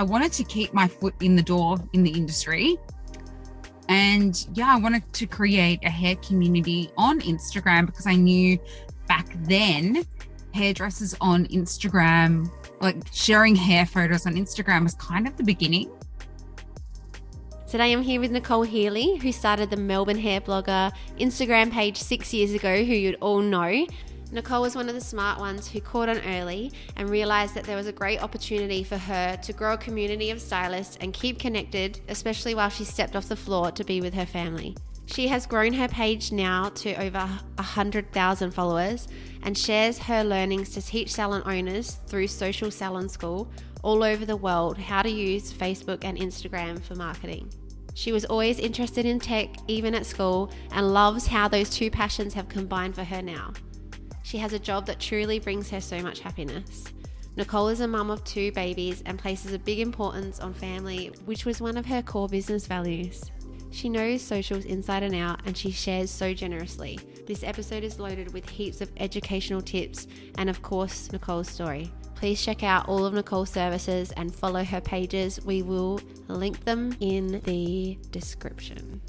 I wanted to keep my foot in the door in the industry. And yeah, I wanted to create a hair community on Instagram because I knew back then hairdressers on Instagram, like sharing hair photos on Instagram was kind of the beginning. Today I'm here with Nicole Healy, who started the Melbourne Hair Blogger Instagram page six years ago, who you'd all know. Nicole was one of the smart ones who caught on early and realised that there was a great opportunity for her to grow a community of stylists and keep connected, especially while she stepped off the floor to be with her family. She has grown her page now to over 100,000 followers and shares her learnings to teach salon owners through Social Salon School all over the world how to use Facebook and Instagram for marketing. She was always interested in tech, even at school, and loves how those two passions have combined for her now. She has a job that truly brings her so much happiness. Nicole is a mum of two babies and places a big importance on family, which was one of her core business values. She knows socials inside and out and she shares so generously. This episode is loaded with heaps of educational tips and, of course, Nicole's story. Please check out all of Nicole's services and follow her pages. We will link them in the description.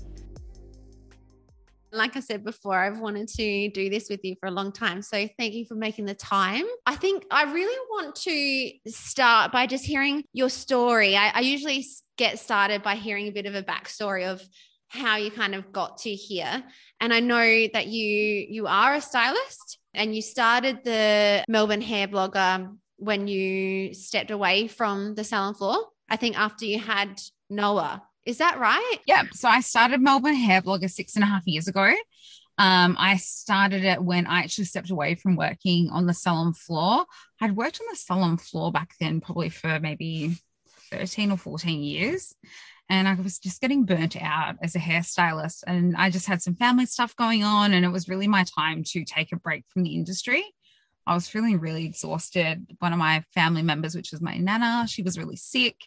Like I said before, I've wanted to do this with you for a long time. So thank you for making the time. I think I really want to start by just hearing your story. I, I usually get started by hearing a bit of a backstory of how you kind of got to here. And I know that you you are a stylist and you started the Melbourne hair blogger when you stepped away from the salon floor. I think after you had Noah. Is that right? Yeah. So I started Melbourne Hair Blogger six and a half years ago. Um, I started it when I actually stepped away from working on the salon floor. I'd worked on the salon floor back then, probably for maybe 13 or 14 years. And I was just getting burnt out as a hairstylist. And I just had some family stuff going on. And it was really my time to take a break from the industry. I was feeling really exhausted. One of my family members, which was my nana, she was really sick.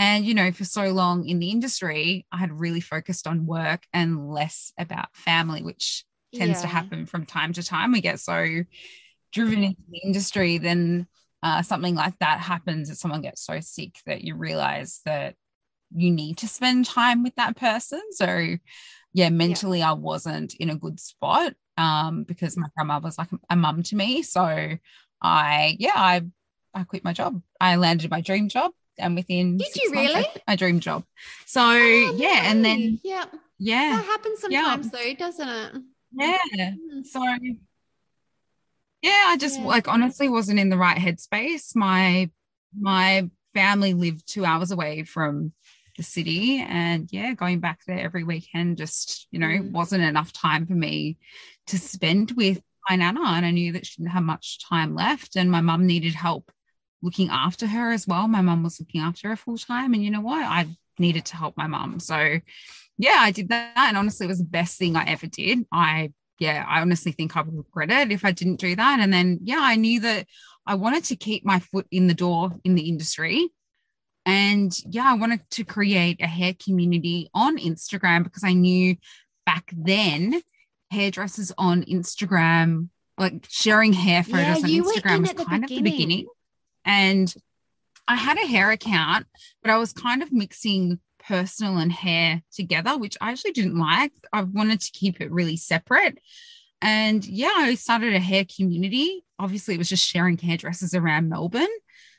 And, you know, for so long in the industry, I had really focused on work and less about family, which tends yeah. to happen from time to time. We get so driven into the industry, then uh, something like that happens that someone gets so sick that you realize that you need to spend time with that person. So, yeah, mentally, yeah. I wasn't in a good spot um, because my grandma was like a mum to me. So I, yeah, I, I quit my job. I landed my dream job, and within did you really my dream job? So oh, yeah, and then yeah, yeah, that happens sometimes yeah. though, doesn't it? Yeah. Mm. So yeah, I just yeah. like honestly wasn't in the right headspace. My my family lived two hours away from the city and yeah going back there every weekend just you know mm. wasn't enough time for me to spend with my nana and i knew that she didn't have much time left and my mum needed help looking after her as well. My mum was looking after her full time and you know what? I needed to help my mum. So yeah i did that and honestly it was the best thing i ever did. I yeah i honestly think i would regret it if i didn't do that. And then yeah i knew that i wanted to keep my foot in the door in the industry. And yeah, I wanted to create a hair community on Instagram because I knew back then hairdressers on Instagram, like sharing hair photos yeah, on Instagram was kind of the beginning. And I had a hair account, but I was kind of mixing personal and hair together, which I actually didn't like. I wanted to keep it really separate. And yeah, I started a hair community. Obviously, it was just sharing hairdressers around Melbourne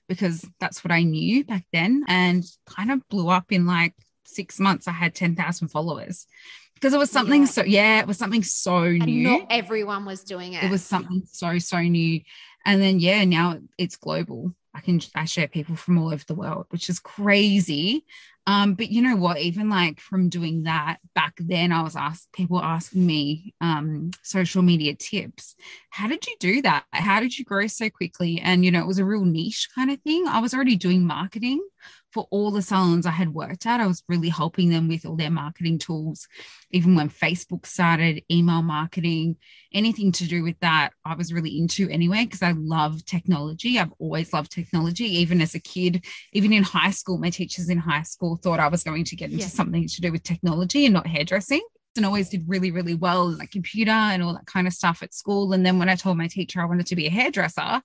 because that's what I knew back then and kind of blew up in like six months. I had 10,000 followers because it was something yeah. so, yeah, it was something so and new. Not everyone was doing it. It was something so, so new. And then, yeah, now it's global. I can I share people from all over the world, which is crazy. Um, but you know what? Even like from doing that back then, I was asked people asking me um, social media tips. How did you do that? How did you grow so quickly? And you know, it was a real niche kind of thing. I was already doing marketing for all the salons I had worked at. I was really helping them with all their marketing tools. Even when Facebook started, email marketing, anything to do with that, I was really into anyway, because I love technology. I've always loved technology, even as a kid, even in high school. My teachers in high school thought I was going to get into yeah. something to do with technology and not hairdressing and always did really, really well in like computer and all that kind of stuff at school. And then when I told my teacher I wanted to be a hairdresser,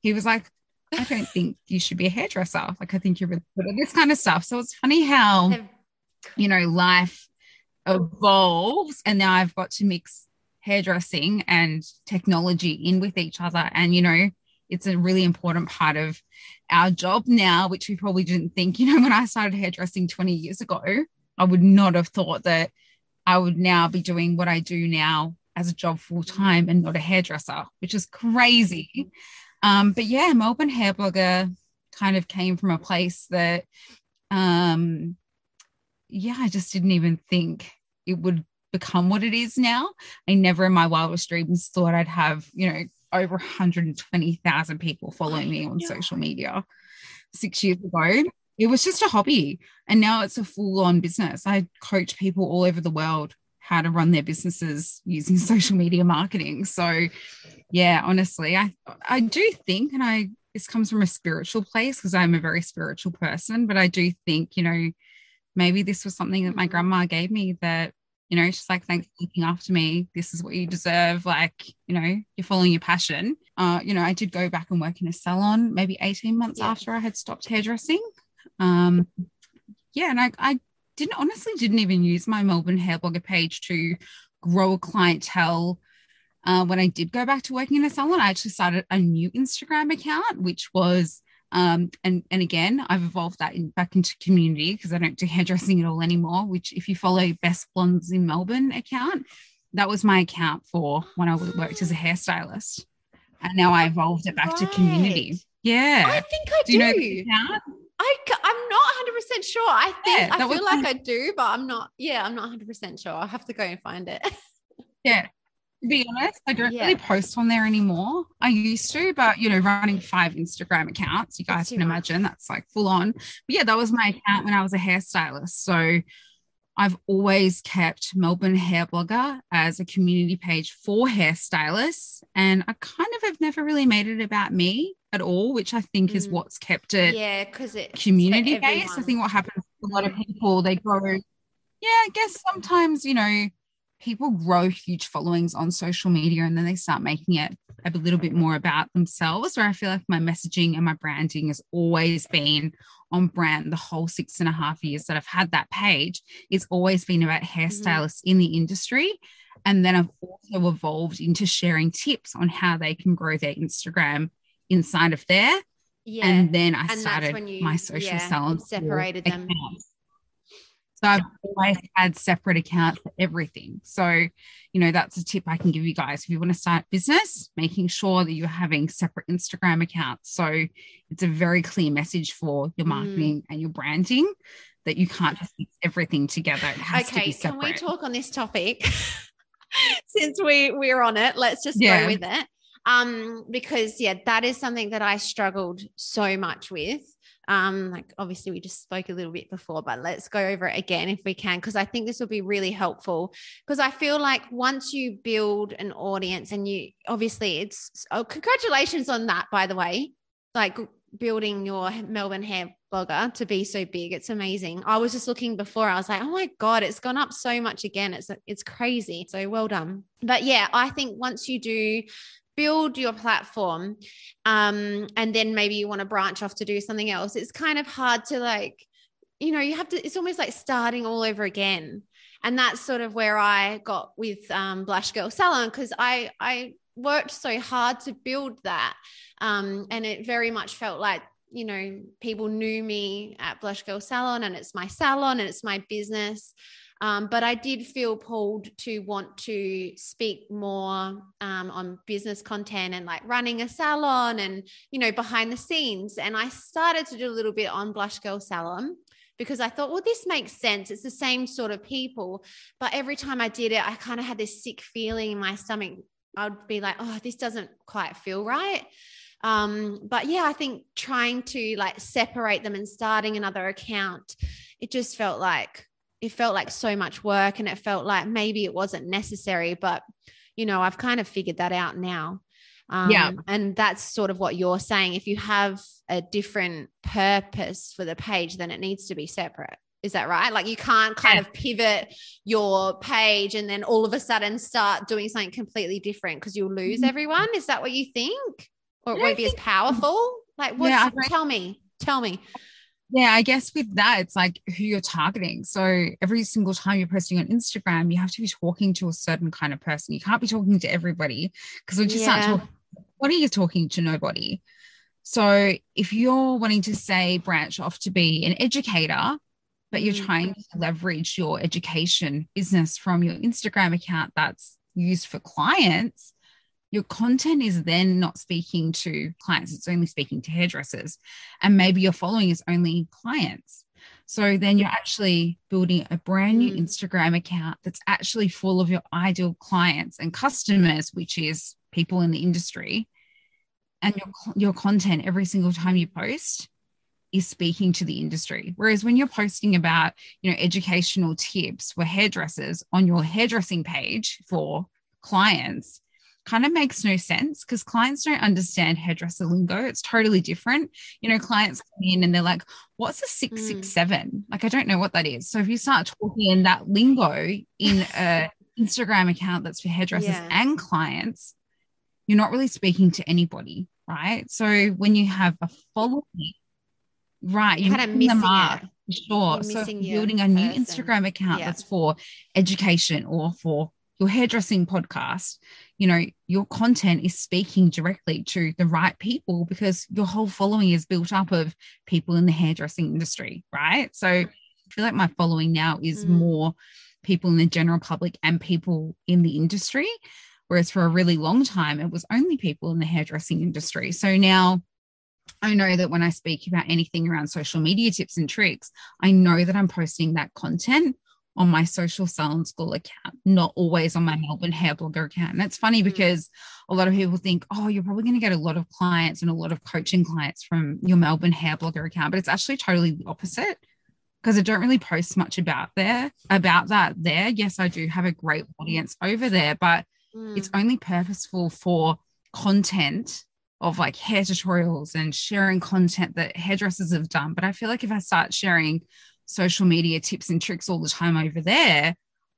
he was like, I don't think you should be a hairdresser. Like, I think you're really good at this kind of stuff. So it's funny how, you know, life evolves and now I've got to mix hairdressing and technology in with each other. And, you know, it's a really important part of our job now, which we probably didn't think, you know, when I started hairdressing 20 years ago, I would not have thought that I would now be doing what I do now as a job full time and not a hairdresser, which is crazy. Um, but yeah, Melbourne Hair Blogger kind of came from a place that, um, yeah, I just didn't even think it would become what it is now. I never in my wildest dreams thought I'd have, you know, over 120,000 people following me on social media six years ago. It was just a hobby. And now it's a full on business. I coach people all over the world how to run their businesses using social media marketing. So, yeah, honestly, I I do think, and I this comes from a spiritual place because I'm a very spiritual person, but I do think, you know, maybe this was something that my grandma gave me that you know, she's like, thanks for looking after me. This is what you deserve. Like, you know, you're following your passion. Uh, you know, I did go back and work in a salon maybe 18 months yeah. after I had stopped hairdressing. Um, yeah, and I, I didn't honestly didn't even use my Melbourne hair blogger page to grow a clientele. Uh, when I did go back to working in a salon, I actually started a new Instagram account, which was um, and and again, I've evolved that in, back into community because I don't do hairdressing at all anymore. Which, if you follow Best Blondes in Melbourne account, that was my account for when I worked as a hairstylist, and now I evolved it back right. to community. Yeah, I think I do. do. You know the account? I, I'm not 100% sure. I think yeah, I feel like I do, but I'm not. Yeah, I'm not 100% sure. I'll have to go and find it. yeah to be honest, I don't yeah. really post on there anymore. I used to, but you know, running five Instagram accounts, you guys can imagine that's like full on. But yeah, that was my account when I was a hairstylist. So I've always kept Melbourne Hair Blogger as a community page for hairstylists. And I kind of have never really made it about me at all, which I think mm. is what's kept it yeah, because it community based. I think what happens a lot of people, they go, yeah, I guess sometimes, you know, people grow huge followings on social media and then they start making it a little bit more about themselves where i feel like my messaging and my branding has always been on brand the whole six and a half years that i've had that page. It's always been about mm-hmm. hairstylists mm-hmm. in the industry. And then i've also evolved into sharing tips on how they can grow their instagram inside of there. Yeah. and then i and started you, my social yeah, salon separated them so I've always had separate accounts for everything. So, you know, that's a tip I can give you guys. If you want to start business, making sure that you're having separate Instagram accounts. So it's a very clear message for your mm. marketing mm. and your branding that you can't just mix everything together. It has okay, to be separate. Can we talk on this topic? Since we we're on it, let's just yeah. go with it. Um, because yeah, that is something that I struggled so much with um, like obviously we just spoke a little bit before, but let's go over it again if we can, because I think this will be really helpful. Because I feel like once you build an audience and you obviously it's oh, congratulations on that, by the way, like building your Melbourne hair blogger to be so big. It's amazing. I was just looking before, I was like, oh my God, it's gone up so much again. It's it's crazy. So well done. But yeah, I think once you do build your platform um, and then maybe you want to branch off to do something else. It's kind of hard to like you know you have to it's almost like starting all over again. And that's sort of where i got with um, blush girl salon because i i worked so hard to build that um, and it very much felt like you know people knew me at blush girl salon and it's my salon and it's my business um, but I did feel pulled to want to speak more um, on business content and like running a salon and, you know, behind the scenes. And I started to do a little bit on Blush Girl Salon because I thought, well, this makes sense. It's the same sort of people. But every time I did it, I kind of had this sick feeling in my stomach. I'd be like, oh, this doesn't quite feel right. Um, but yeah, I think trying to like separate them and starting another account, it just felt like it felt like so much work and it felt like maybe it wasn't necessary but you know i've kind of figured that out now um, yeah and that's sort of what you're saying if you have a different purpose for the page then it needs to be separate is that right like you can't kind yeah. of pivot your page and then all of a sudden start doing something completely different because you'll lose mm-hmm. everyone is that what you think or it won't be as powerful Like, what? yeah, tell me, tell me. Yeah, I guess with that, it's like who you're targeting. So every single time you're posting on Instagram, you have to be talking to a certain kind of person. You can't be talking to everybody because when you yeah. start talking, what are you talking to nobody? So if you're wanting to say branch off to be an educator, but you're mm. trying to leverage your education business from your Instagram account that's used for clients, your content is then not speaking to clients, it's only speaking to hairdressers. And maybe your following is only clients. So then you're actually building a brand new mm. Instagram account that's actually full of your ideal clients and customers, which is people in the industry. And your, your content every single time you post is speaking to the industry. Whereas when you're posting about, you know, educational tips for hairdressers on your hairdressing page for clients, kind of makes no sense because clients don't understand hairdresser lingo. It's totally different. You know, clients come in and they're like, what's a 667? Mm. Like, I don't know what that is. So if you start talking in that lingo in a Instagram account that's for hairdressers yeah. and clients, you're not really speaking to anybody, right? So when you have a following, right, you're kind of missing up. It. Sure. You're so building a new person. Instagram account yeah. that's for education or for your hairdressing podcast, you know, your content is speaking directly to the right people because your whole following is built up of people in the hairdressing industry, right? So I feel like my following now is mm. more people in the general public and people in the industry. Whereas for a really long time, it was only people in the hairdressing industry. So now I know that when I speak about anything around social media tips and tricks, I know that I'm posting that content on my social salon school account, not always on my Melbourne hair blogger account. And it's funny mm. because a lot of people think, oh, you're probably going to get a lot of clients and a lot of coaching clients from your Melbourne hair blogger account, but it's actually totally the opposite because I don't really post much about there about that there. Yes, I do have a great audience over there, but mm. it's only purposeful for content of like hair tutorials and sharing content that hairdressers have done. But I feel like if I start sharing social media tips and tricks all the time over there,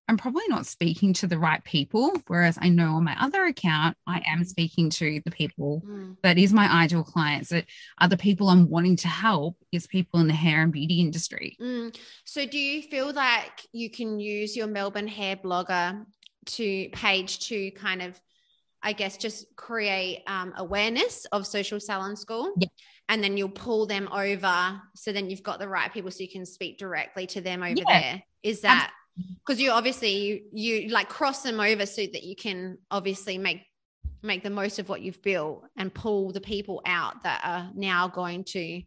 I'm probably not speaking to the right people. Whereas I know on my other account, I am speaking to the people mm. that is my ideal clients, that are the people I'm wanting to help, is people in the hair and beauty industry. Mm. So, do you feel like you can use your Melbourne hair blogger to page to kind of I guess, just create um, awareness of social salon school. Yeah. And then you'll pull them over. So then you've got the right people so you can speak directly to them over yeah. there. Is that because you obviously you, you like cross them over so that you can obviously make make the most of what you've built and pull the people out that are now going to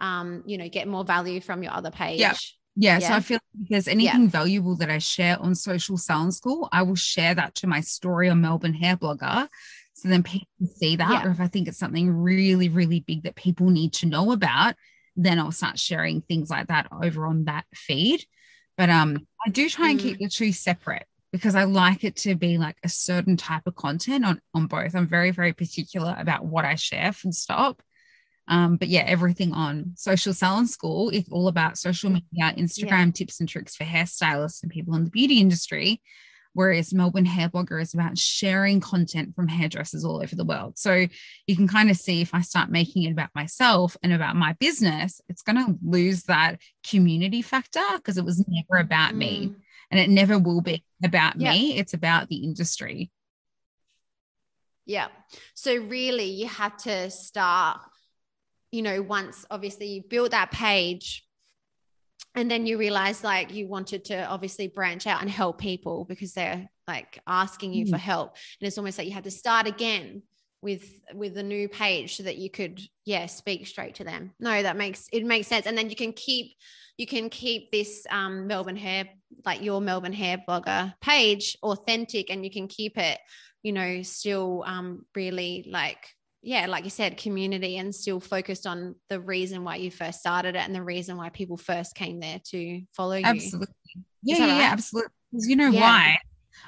um you know get more value from your other page yeah yeah, yeah. So I feel like if there's anything yeah. valuable that I share on social salon school, I will share that to my story on Melbourne Hair Blogger. So then people can see that. Yeah. Or if I think it's something really, really big that people need to know about, then I'll start sharing things like that over on that feed. But um, I do try and keep mm. the two separate because I like it to be like a certain type of content on, on both. I'm very, very particular about what I share, full stop. Um, but yeah, everything on social salon school is all about social media, Instagram yeah. tips and tricks for hairstylists and people in the beauty industry. Whereas Melbourne Hair Blogger is about sharing content from hairdressers all over the world. So you can kind of see if I start making it about myself and about my business, it's going to lose that community factor because it was never about mm. me and it never will be about yeah. me. It's about the industry. Yeah. So really, you have to start you know, once obviously you built that page and then you realize like you wanted to obviously branch out and help people because they're like asking you mm. for help. And it's almost like you had to start again with with a new page so that you could yeah speak straight to them. No that makes it makes sense. And then you can keep you can keep this um melbourne hair like your melbourne hair blogger page authentic and you can keep it you know still um really like yeah, like you said, community and still focused on the reason why you first started it and the reason why people first came there to follow you. Absolutely. Yeah, yeah, right? yeah, absolutely. Because you know yeah. why?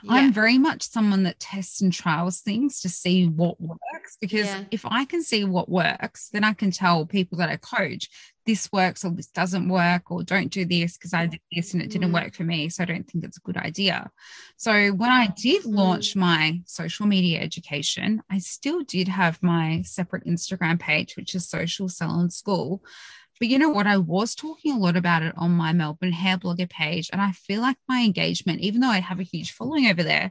Yeah. I'm very much someone that tests and trials things to see what works because yeah. if I can see what works, then I can tell people that I coach this works or this doesn't work or don't do this because I did this and it didn't mm. work for me. So I don't think it's a good idea. So when I did launch my social media education, I still did have my separate Instagram page, which is Social Salon School. But you know what? I was talking a lot about it on my Melbourne hair blogger page. And I feel like my engagement, even though I have a huge following over there,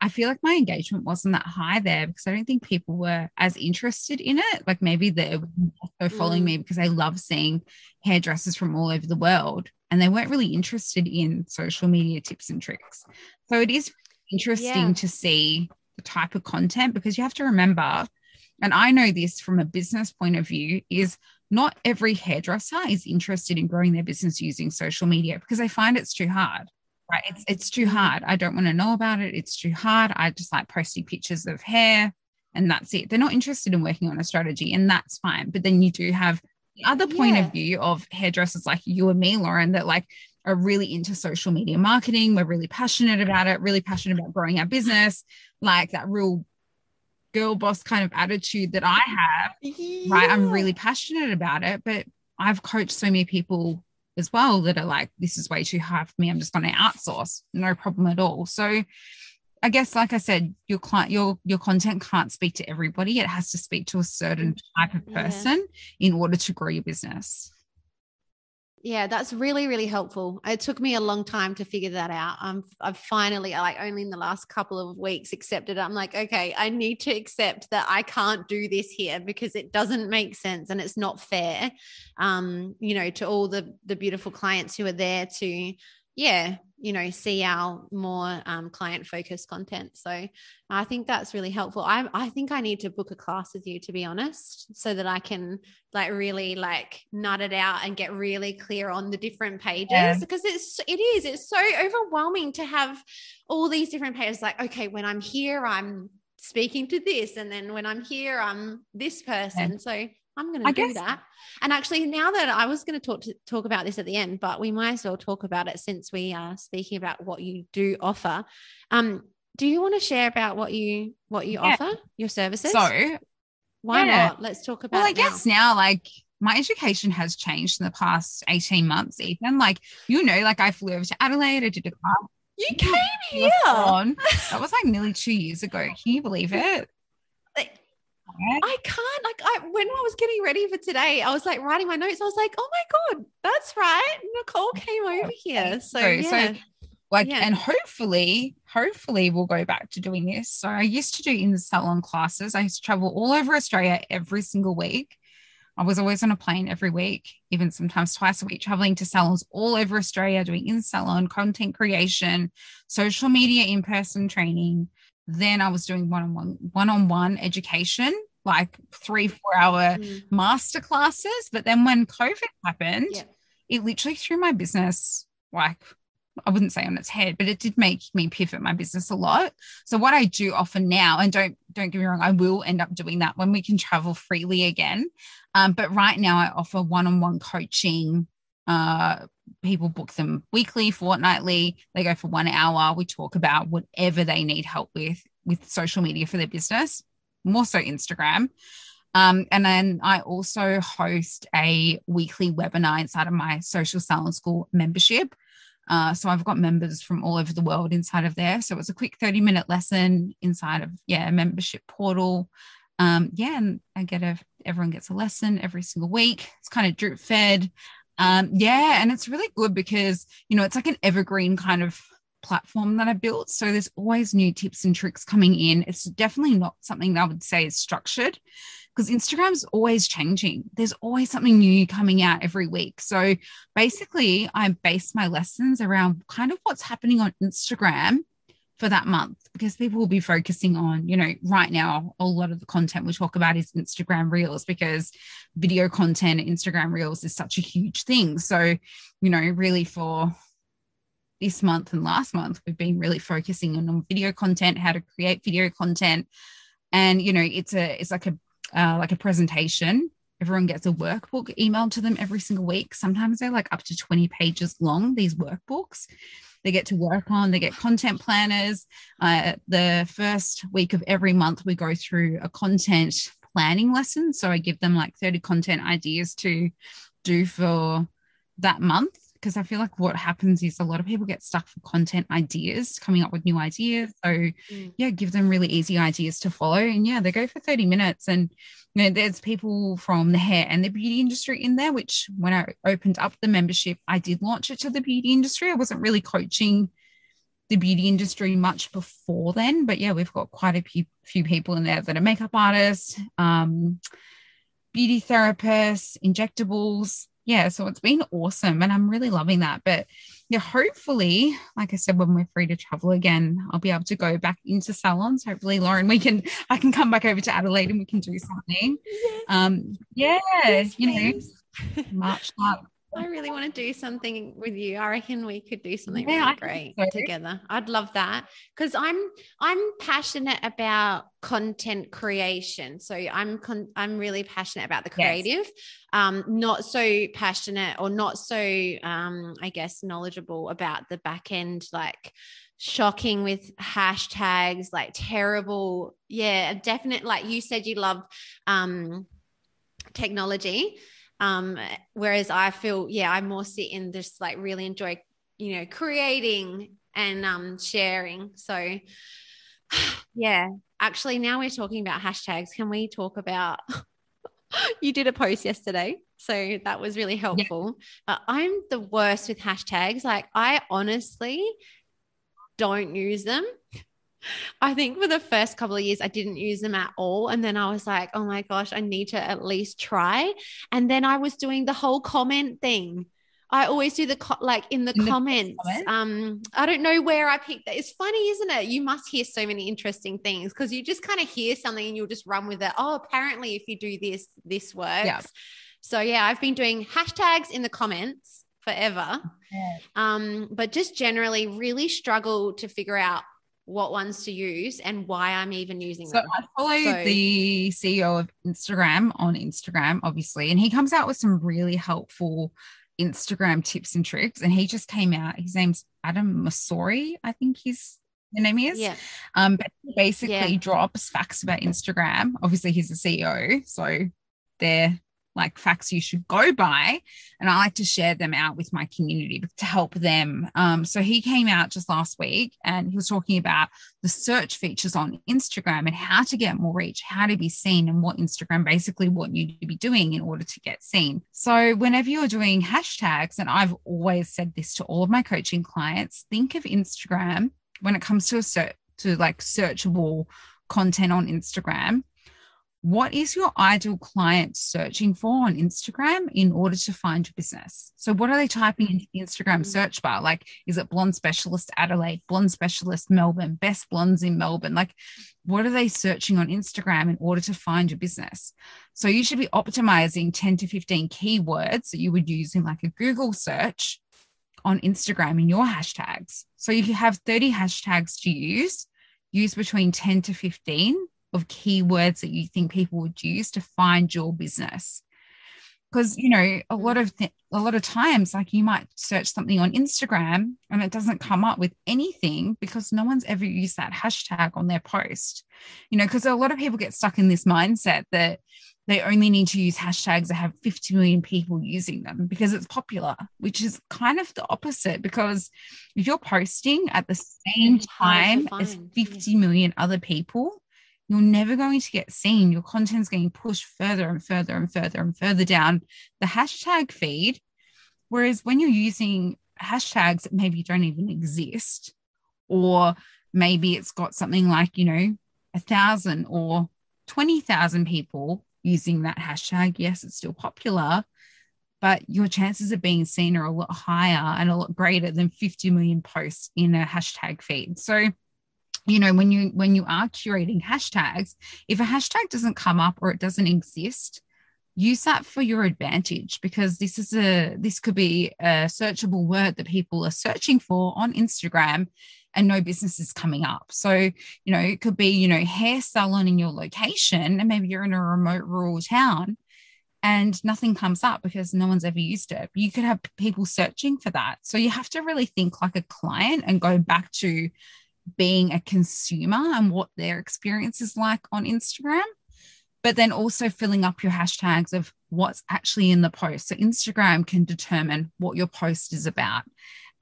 I feel like my engagement wasn't that high there because I don't think people were as interested in it. Like maybe they're following mm. me because they love seeing hairdressers from all over the world and they weren't really interested in social media tips and tricks. So it is interesting yeah. to see the type of content because you have to remember, and I know this from a business point of view, is not every hairdresser is interested in growing their business using social media because they find it's too hard. Right. It's it's too hard. I don't want to know about it. It's too hard. I just like posting pictures of hair and that's it. They're not interested in working on a strategy, and that's fine. But then you do have the other point yeah. of view of hairdressers like you and me, Lauren, that like are really into social media marketing. We're really passionate about it, really passionate about growing our business, like that real girl boss kind of attitude that I have, yeah. right? I'm really passionate about it, but I've coached so many people as well that are like, this is way too hard for me. I'm just going to outsource. No problem at all. So I guess, like I said, your client, your your content can't speak to everybody. It has to speak to a certain type of person yeah. in order to grow your business. Yeah, that's really, really helpful. It took me a long time to figure that out. I'm, I've finally, like, only in the last couple of weeks accepted. I'm like, okay, I need to accept that I can't do this here because it doesn't make sense and it's not fair. Um, you know, to all the the beautiful clients who are there to yeah you know see our more um, client focused content so i think that's really helpful I, I think i need to book a class with you to be honest so that i can like really like nut it out and get really clear on the different pages yeah. because it's it is it's so overwhelming to have all these different pages like okay when i'm here i'm speaking to this and then when i'm here i'm this person yeah. so I'm going to do guess. that. And actually, now that I was going to talk to talk about this at the end, but we might as well talk about it since we are speaking about what you do offer. Um, do you want to share about what you what you yeah. offer your services? So, why yeah. not? Let's talk about. Well, I guess now, like my education has changed in the past 18 months, even like you know, like I flew over to Adelaide, I did a class. You came here. That was like nearly two years ago. Can you believe it? I can't like I when I was getting ready for today, I was like writing my notes. I was like, oh my god, that's right. Nicole came over oh, here. So, so yeah. So, like yeah. and hopefully, hopefully we'll go back to doing this. So I used to do in salon classes. I used to travel all over Australia every single week. I was always on a plane every week, even sometimes twice a week, traveling to salons all over Australia, doing in salon content creation, social media in person training, then I was doing one-on-one one-on-one education, like three, four hour mm. master classes. But then when COVID happened, yeah. it literally threw my business like I wouldn't say on its head, but it did make me pivot my business a lot. So what I do often now, and don't don't get me wrong, I will end up doing that when we can travel freely again. Um, but right now, I offer one-on-one coaching uh, people book them weekly, fortnightly. They go for one hour. We talk about whatever they need help with with social media for their business, more so Instagram. Um, and then I also host a weekly webinar inside of my Social Salon School membership. Uh, so I've got members from all over the world inside of there. So it's a quick 30 minute lesson inside of, yeah, membership portal. Um, yeah, and I get a, everyone gets a lesson every single week. It's kind of drip fed. Um, yeah, and it's really good because you know it's like an evergreen kind of platform that I built. So there's always new tips and tricks coming in. It's definitely not something I would say is structured because Instagram's always changing. There's always something new coming out every week. So basically, I base my lessons around kind of what's happening on Instagram for that month because people will be focusing on, you know, right now, a lot of the content we talk about is Instagram Reels because video content, Instagram Reels is such a huge thing. So, you know, really for this month and last month, we've been really focusing on, video content, how to create video content. And, you know, it's a, it's like a, uh, like a presentation everyone gets a workbook emailed to them every single week sometimes they're like up to 20 pages long these workbooks they get to work on. They get content planners. Uh, the first week of every month, we go through a content planning lesson. So I give them like 30 content ideas to do for that month because I feel like what happens is a lot of people get stuck for content ideas, coming up with new ideas. So mm. yeah, give them really easy ideas to follow. And yeah, they go for 30 minutes. And you know, there's people from the hair and the beauty industry in there, which when I opened up the membership, I did launch it to the beauty industry. I wasn't really coaching the beauty industry much before then. But yeah, we've got quite a few, few people in there that are makeup artists, um, beauty therapists, injectables, yeah, so it's been awesome and I'm really loving that. But yeah, hopefully, like I said, when we're free to travel again, I'll be able to go back into salons. Hopefully, Lauren, we can I can come back over to Adelaide and we can do something. Yes. Um, yeah, yes, you know, March I really want to do something with you. I reckon we could do something yeah, really great so. together. I'd love that because I'm I'm passionate about content creation. So I'm con- I'm really passionate about the creative. Yes. Um, not so passionate or not so um, I guess knowledgeable about the back end like shocking with hashtags like terrible yeah definite like you said you love um technology um, whereas I feel, yeah, I more sit in this like really enjoy, you know, creating and um, sharing. So, yeah, actually, now we're talking about hashtags. Can we talk about? you did a post yesterday, so that was really helpful. Yeah. But I'm the worst with hashtags. Like, I honestly don't use them. I think for the first couple of years, I didn't use them at all. And then I was like, oh my gosh, I need to at least try. And then I was doing the whole comment thing. I always do the co- like in the in comments. The um, I don't know where I picked that. It's funny, isn't it? You must hear so many interesting things because you just kind of hear something and you'll just run with it. Oh, apparently, if you do this, this works. Yeah. So yeah, I've been doing hashtags in the comments forever. Yeah. Um, but just generally really struggle to figure out what ones to use and why I'm even using them. so them. I follow so, the CEO of Instagram on Instagram, obviously, and he comes out with some really helpful Instagram tips and tricks. And he just came out, his name's Adam Mosseri, I think his the name is. Yeah. Um, but he basically yeah. drops facts about Instagram. Obviously, he's the CEO, so they're like facts you should go by and i like to share them out with my community to help them. Um, so he came out just last week and he was talking about the search features on instagram and how to get more reach how to be seen and what instagram basically want you to be doing in order to get seen. So whenever you're doing hashtags and i've always said this to all of my coaching clients think of instagram when it comes to a search to like searchable content on instagram what is your ideal client searching for on Instagram in order to find your business? So, what are they typing into the Instagram mm. search bar? Like, is it blonde specialist Adelaide, blonde specialist Melbourne, best blondes in Melbourne? Like, what are they searching on Instagram in order to find your business? So, you should be optimizing 10 to 15 keywords that you would use in like a Google search on Instagram in your hashtags. So, if you have 30 hashtags to use, use between 10 to 15 of keywords that you think people would use to find your business. Because you know a lot of th- a lot of times like you might search something on Instagram and it doesn't come up with anything because no one's ever used that hashtag on their post. You know because a lot of people get stuck in this mindset that they only need to use hashtags that have 50 million people using them because it's popular which is kind of the opposite because if you're posting at the same time as 50 million other people you're never going to get seen. Your content's getting pushed further and further and further and further down the hashtag feed. Whereas when you're using hashtags that maybe don't even exist, or maybe it's got something like, you know, a thousand or 20,000 people using that hashtag, yes, it's still popular, but your chances of being seen are a lot higher and a lot greater than 50 million posts in a hashtag feed. So, you know when you when you are curating hashtags if a hashtag doesn't come up or it doesn't exist use that for your advantage because this is a this could be a searchable word that people are searching for on instagram and no business is coming up so you know it could be you know hair salon in your location and maybe you're in a remote rural town and nothing comes up because no one's ever used it. You could have people searching for that. So you have to really think like a client and go back to being a consumer and what their experience is like on Instagram but then also filling up your hashtags of what's actually in the post. So Instagram can determine what your post is about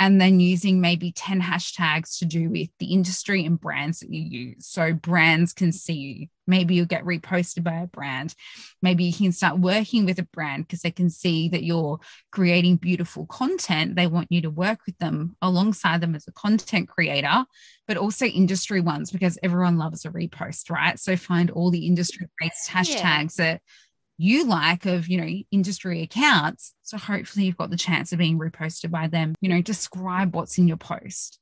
and then using maybe 10 hashtags to do with the industry and brands that you use. So brands can see you. Maybe you'll get reposted by a brand. Maybe you can start working with a brand because they can see that you're creating beautiful content. They want you to work with them alongside them as a content creator, but also industry ones because everyone loves a repost, right? So find all the industry based hashtags yeah. that you like of you know industry accounts so hopefully you've got the chance of being reposted by them you know describe what's in your post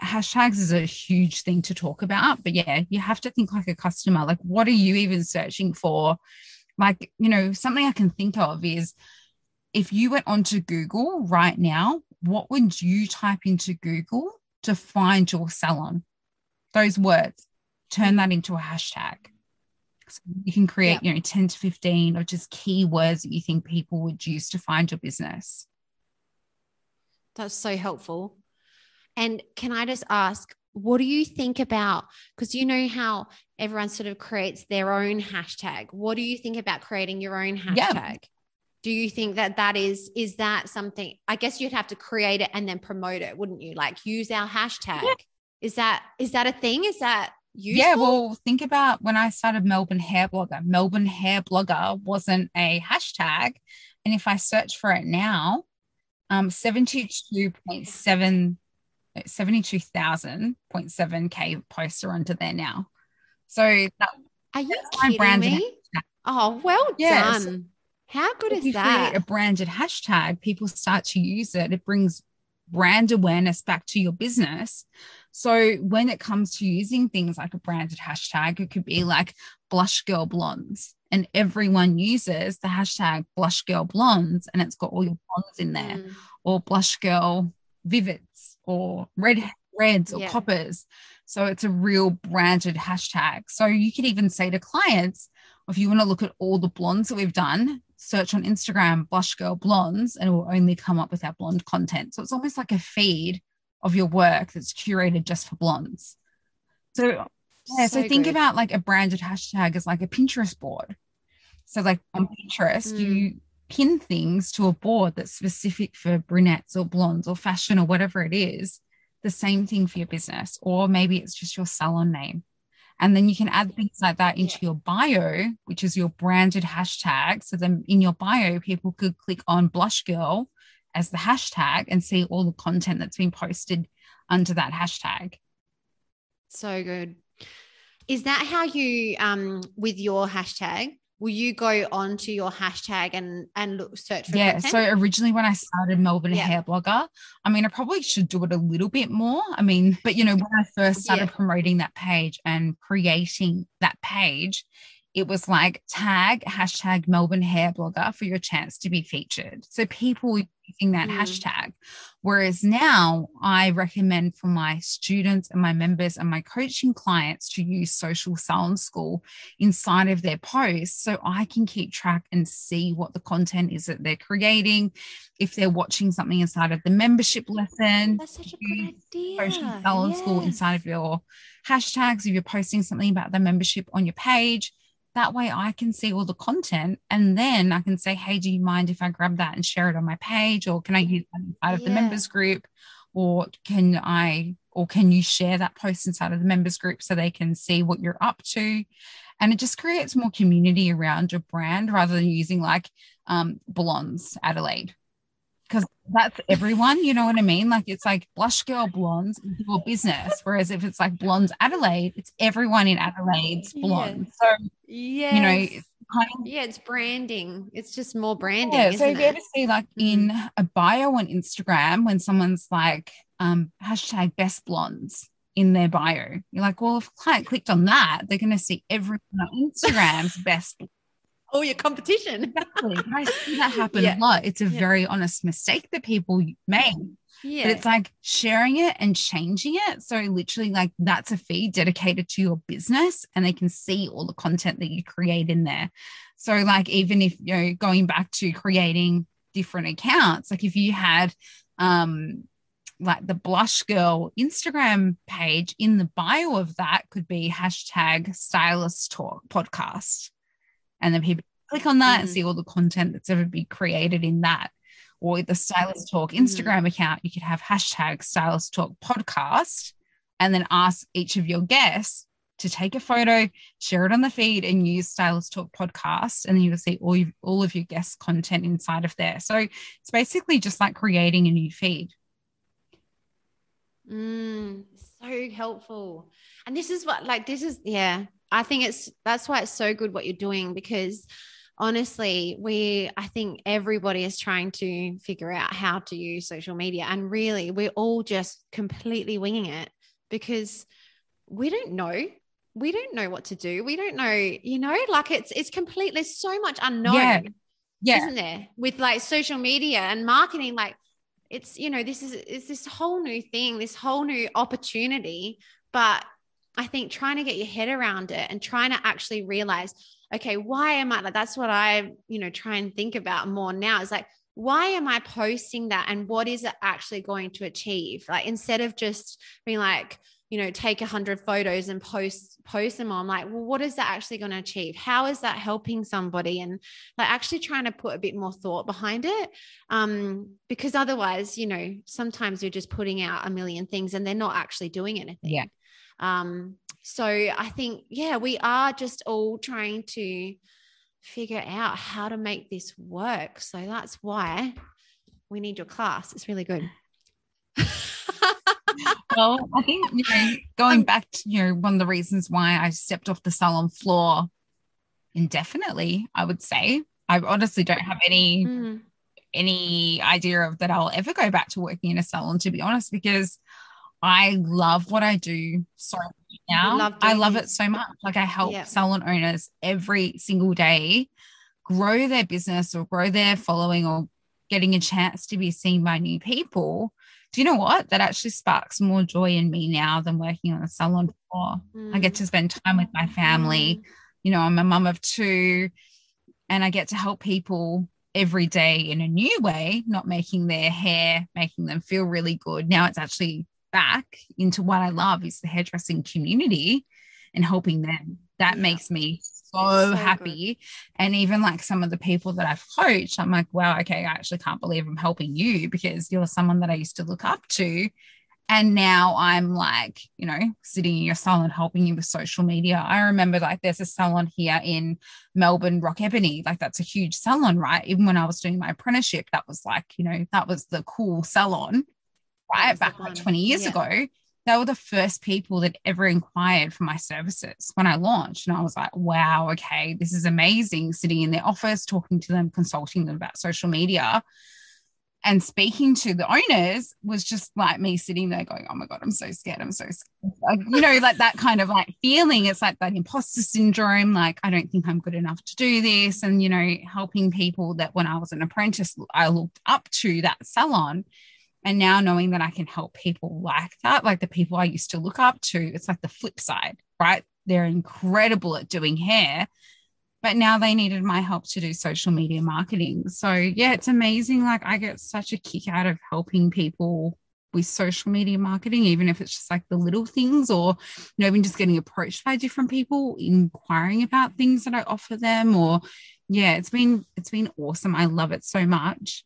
hashtags is a huge thing to talk about but yeah you have to think like a customer like what are you even searching for like you know something i can think of is if you went onto google right now what would you type into google to find your salon those words turn that into a hashtag so you can create, yep. you know, 10 to 15 or just keywords that you think people would use to find your business. That's so helpful. And can I just ask, what do you think about because you know how everyone sort of creates their own hashtag what do you think about creating your own hashtag yeah. do you think that that is is that something i guess you'd have to create it and then promote it wouldn't you like use our hashtag yeah. is that is that a thing is that Useful? Yeah, well, think about when I started Melbourne Hair Blogger. Melbourne Hair Blogger wasn't a hashtag. And if I search for it now, um, 72.7 72,000.7k posts are onto there now. So that, are you kidding me? Oh, well yes. done. How good if is that? a branded hashtag, people start to use it. It brings brand awareness back to your business. So when it comes to using things like a branded hashtag, it could be like blush girl blondes, and everyone uses the hashtag blush girl blondes, and it's got all your blondes in there, mm. or blush girl vivids, or red reds or yeah. coppers. So it's a real branded hashtag. So you could even say to clients, if you want to look at all the blondes that we've done, search on Instagram blush girl blondes, and it will only come up with our blonde content. So it's almost like a feed of your work that's curated just for blondes. So yeah, so, so think good. about like a branded hashtag as like a Pinterest board. So like on Pinterest, mm. you pin things to a board that's specific for brunettes or blondes or fashion or whatever it is. The same thing for your business, or maybe it's just your salon name. And then you can add things like that into your bio, which is your branded hashtag. So then in your bio, people could click on Blush Girl as the hashtag and see all the content that's been posted under that hashtag. So good. Is that how you um with your hashtag? Will you go on to your hashtag and and look, search for it? Yeah, content? so originally when I started Melbourne yeah. Hair Blogger, I mean I probably should do it a little bit more. I mean, but you know, when I first started yeah. promoting that page and creating that page, it was like tag hashtag Melbourne hair blogger for your chance to be featured. So people using that mm. hashtag. Whereas now I recommend for my students and my members and my coaching clients to use Social Salon School inside of their posts so I can keep track and see what the content is that they're creating. If they're watching something inside of the membership lesson, that's such a good idea. Social Salon yes. School inside of your hashtags. If you're posting something about the membership on your page, that way I can see all the content and then I can say, hey, do you mind if I grab that and share it on my page? Or can I use that inside of yeah. the members group? Or can I, or can you share that post inside of the members group so they can see what you're up to? And it just creates more community around your brand rather than using like um, Blondes Adelaide because that's everyone, you know what I mean? Like it's like blush girl blondes your business. Whereas if it's like blondes Adelaide, it's everyone in Adelaide's blonde. Yeah. So yeah, you know, kind of, yeah, it's branding. It's just more branding. Yeah. So if you ever see like mm. in a bio on Instagram when someone's like um hashtag best blondes in their bio, you're like, well, if a client clicked on that, they're gonna see everyone on Instagram's best all your competition. exactly. I see that happen yeah. a lot. It's a yeah. very honest mistake that people make. Yeah. but it's like sharing it and changing it. So literally, like that's a feed dedicated to your business, and they can see all the content that you create in there. So like even if you know going back to creating different accounts, like if you had um like the blush girl instagram page in the bio of that could be hashtag stylist talk podcast and then people click on that and Mhm. see all the content that's ever been created in that or the stylist talk Mhm. instagram account you could have hashtag stylist talk podcast and then ask each of your guests to take a photo share it on the feed and use stylist talk podcast and then you'll see all, you, all of your guest content inside of there so it's basically just like creating a new feed Mm, so helpful. And this is what, like, this is, yeah, I think it's that's why it's so good what you're doing because honestly, we, I think everybody is trying to figure out how to use social media. And really, we're all just completely winging it because we don't know. We don't know what to do. We don't know, you know, like it's it's complete. There's so much unknown Yeah. yeah isn't there with like social media and marketing like it's you know this is it's this whole new thing this whole new opportunity but i think trying to get your head around it and trying to actually realize okay why am i like that's what i you know try and think about more now is like why am i posting that and what is it actually going to achieve? Like instead of just being like you know take a hundred photos and post post them on like well what is that actually going to achieve? How is that helping somebody? And like actually trying to put a bit more thought behind it um because otherwise you know sometimes you're just putting out a million things and they're not actually doing anything. Yeah. Um so i think yeah we are just all trying to figure out how to make this work. So that's why we need your class. It's really good. Well, I think you know, going back to you know one of the reasons why I stepped off the salon floor indefinitely, I would say. I honestly don't have any Mm, any idea of that I'll ever go back to working in a salon, to be honest, because I love what I do so much now. love I love it. so much. Like I help Yeah. salon owners every single day grow their business or grow their following or getting a chance to be seen by new people. Do you know what? That actually sparks more joy in me now than working on a salon floor. I get mm, to spend time with my family mm. you know, I'm a mum of two and I get to help people every day in a new way, not making their hair, making them feel really good. Now it's actually back into what I love is the hairdressing community and helping them. That Yeah. makes me so, so happy. And even like some of the people that I've coached, I'm like, wow, okay, I actually can't believe I'm helping you because you're someone that I used to look up to. And now I'm like, you know, sitting in your salon helping you with social media. I remember like there's a salon here in Melbourne, Rokk Ebony. Like that's a huge salon, right? Even when I was doing my apprenticeship, that was like, you know, that was the cool salon, right? Back like 20 years Yeah. ago. They were the first people that ever inquired for my services when I launched. And I was like, wow, okay, this is amazing. Sitting in their office, talking to them, consulting them about social media and speaking to the owners was just like me sitting there going, Oh my God, I'm so scared. I'm so scared. Like, you know, like that kind of like feeling. It's like that imposter syndrome. Like, I don't think I'm good enough to do this. And, you know, helping people that when I was an apprentice, I looked up to that salon. And now knowing that I can help people like that, like the people I used to look up to, it's like the flip side, right? They're incredible at doing hair but now they needed my help to do social media marketing. So yeah, it's amazing. Like I get such a kick out of helping people with social media marketing, even if it's just like the little things or you know, even just getting approached by different people, inquiring about things that I offer them or yeah, it's been it's been awesome. I love it so much.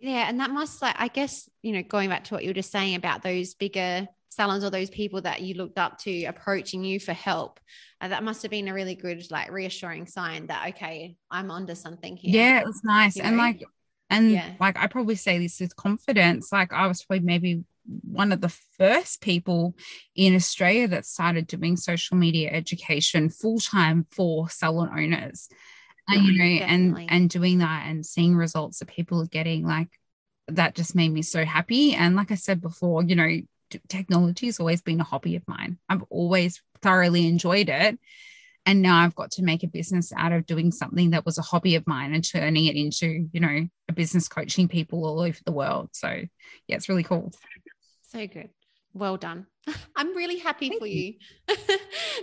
Yeah, and that must like I guess you know going back to what you were just saying about those bigger salons or those people that you looked up to approaching you for help. Uh, that must have been a really good like reassuring sign that okay, I'm onto something here. Yeah, it was nice. You and know? like and Yeah. like I probably say this with confidence. Like I was probably maybe one of the first people in Australia that started doing social media education full time for salon owners. And you know, Definitely. and and doing that and seeing results that people are getting, like that just made me so happy. And like I said before, you know, technology has always been a hobby of mine. I've always thoroughly enjoyed it. and now I've got to make a business out of doing something that was a hobby of mine and turning it into, you know, a business coaching people all over the world. So yeah, it's really cool. So good. Well done. I'm really happy Thank for you, you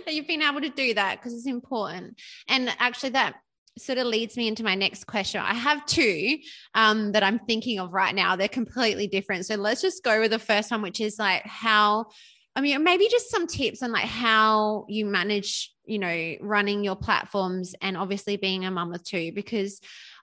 that you've been able to do that because it's important. And actually, that sort of leads me into my next question. I have two um, that I'm thinking of right now. They're completely different. So let's just go with the first one, which is like how, I mean, maybe just some tips on like how you manage, you know, running your platforms and obviously being a mum of two, because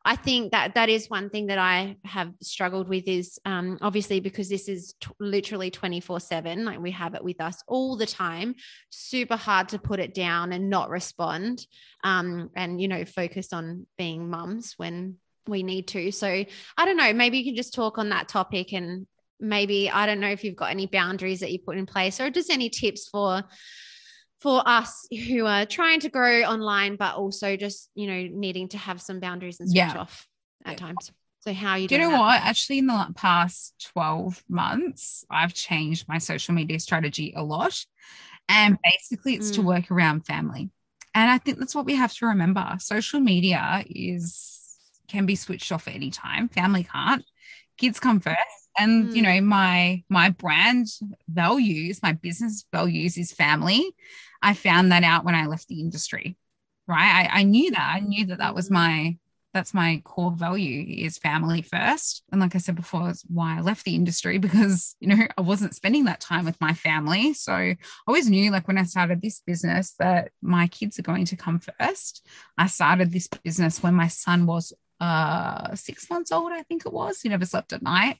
I think that that is one thing that I have struggled with is um, obviously because this is t- literally 24 7, like we have it with us all the time, super hard to put it down and not respond um, and, you know, focus on being mums when we need to. So I don't know, maybe you can just talk on that topic and maybe, I don't know if you've got any boundaries that you put in place or just any tips for for us who are trying to grow online, but also just, you know, needing to have some boundaries and switch yeah. off at yeah. times. So how are you Do you know that? what? Actually, in the past 12 months, I've changed my social media strategy a lot. And basically it's mm. to work around family. And I think that's what we have to remember. Social media is can be switched off at any time. Family can't. Kids come first and mm. you know my my brand values my business values is family I found that out when I left the industry, right? I, I knew that. I knew that that was my that's my core value is family first. And like I said before, it's why I left the industry because, you know, I wasn't spending that time with my family. So I always knew, like, when I started this business, that my kids are going to come first. I started this business when my son was uh six months old, I think it was. He never slept at night.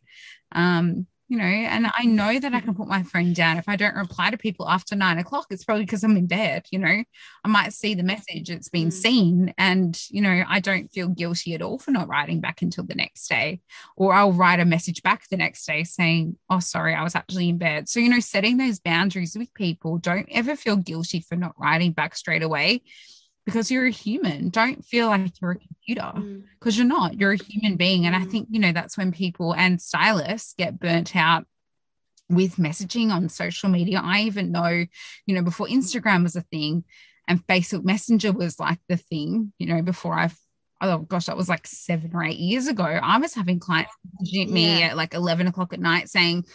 Um, you know, and I know that I can put my phone down. If I don't reply to people after nine o'clock, it's probably because I'm in bed, you know. I might see the message, it's been mm. seen, and you know, I don't feel guilty at all for not writing back until the next day. Or I'll write a message back the next day saying, Oh, sorry, I was actually in bed. So, you know, setting those boundaries with people, don't ever feel guilty for not writing back straight away because you're a human. Don't feel like you're a computer because mm. you're not. You're a human being. And I mm. think, you know, that's when people and stylists get burnt out with messaging on social media. I even know, you know, before Instagram was a thing and Facebook Messenger was like the thing, you know, before I've oh gosh, that was like seven or eight years ago. I was having clients messaging me yeah. at like 11 o'clock at night saying,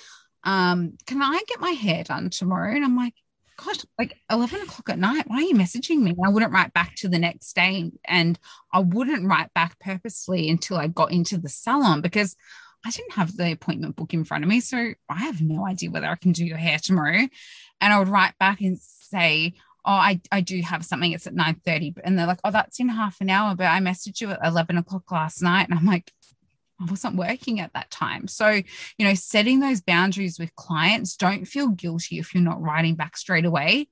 um, can I get my hair done tomorrow? And I'm like, gosh, like 11 o'clock at night, why are you messaging me? I wouldn't write back to the next day. And I wouldn't write back purposely until I got into the salon because I didn't have the appointment book in front of me. So I have no idea whether I can do your hair tomorrow. And I would write back and say, Oh, I, I do have something. It's at 9 30. And they're like, Oh, that's in half an hour. But I messaged you at 11 o'clock last night. And I'm like, I wasn't working at that time. So, you know, setting those boundaries with clients, don't feel guilty if you're not writing back straight away.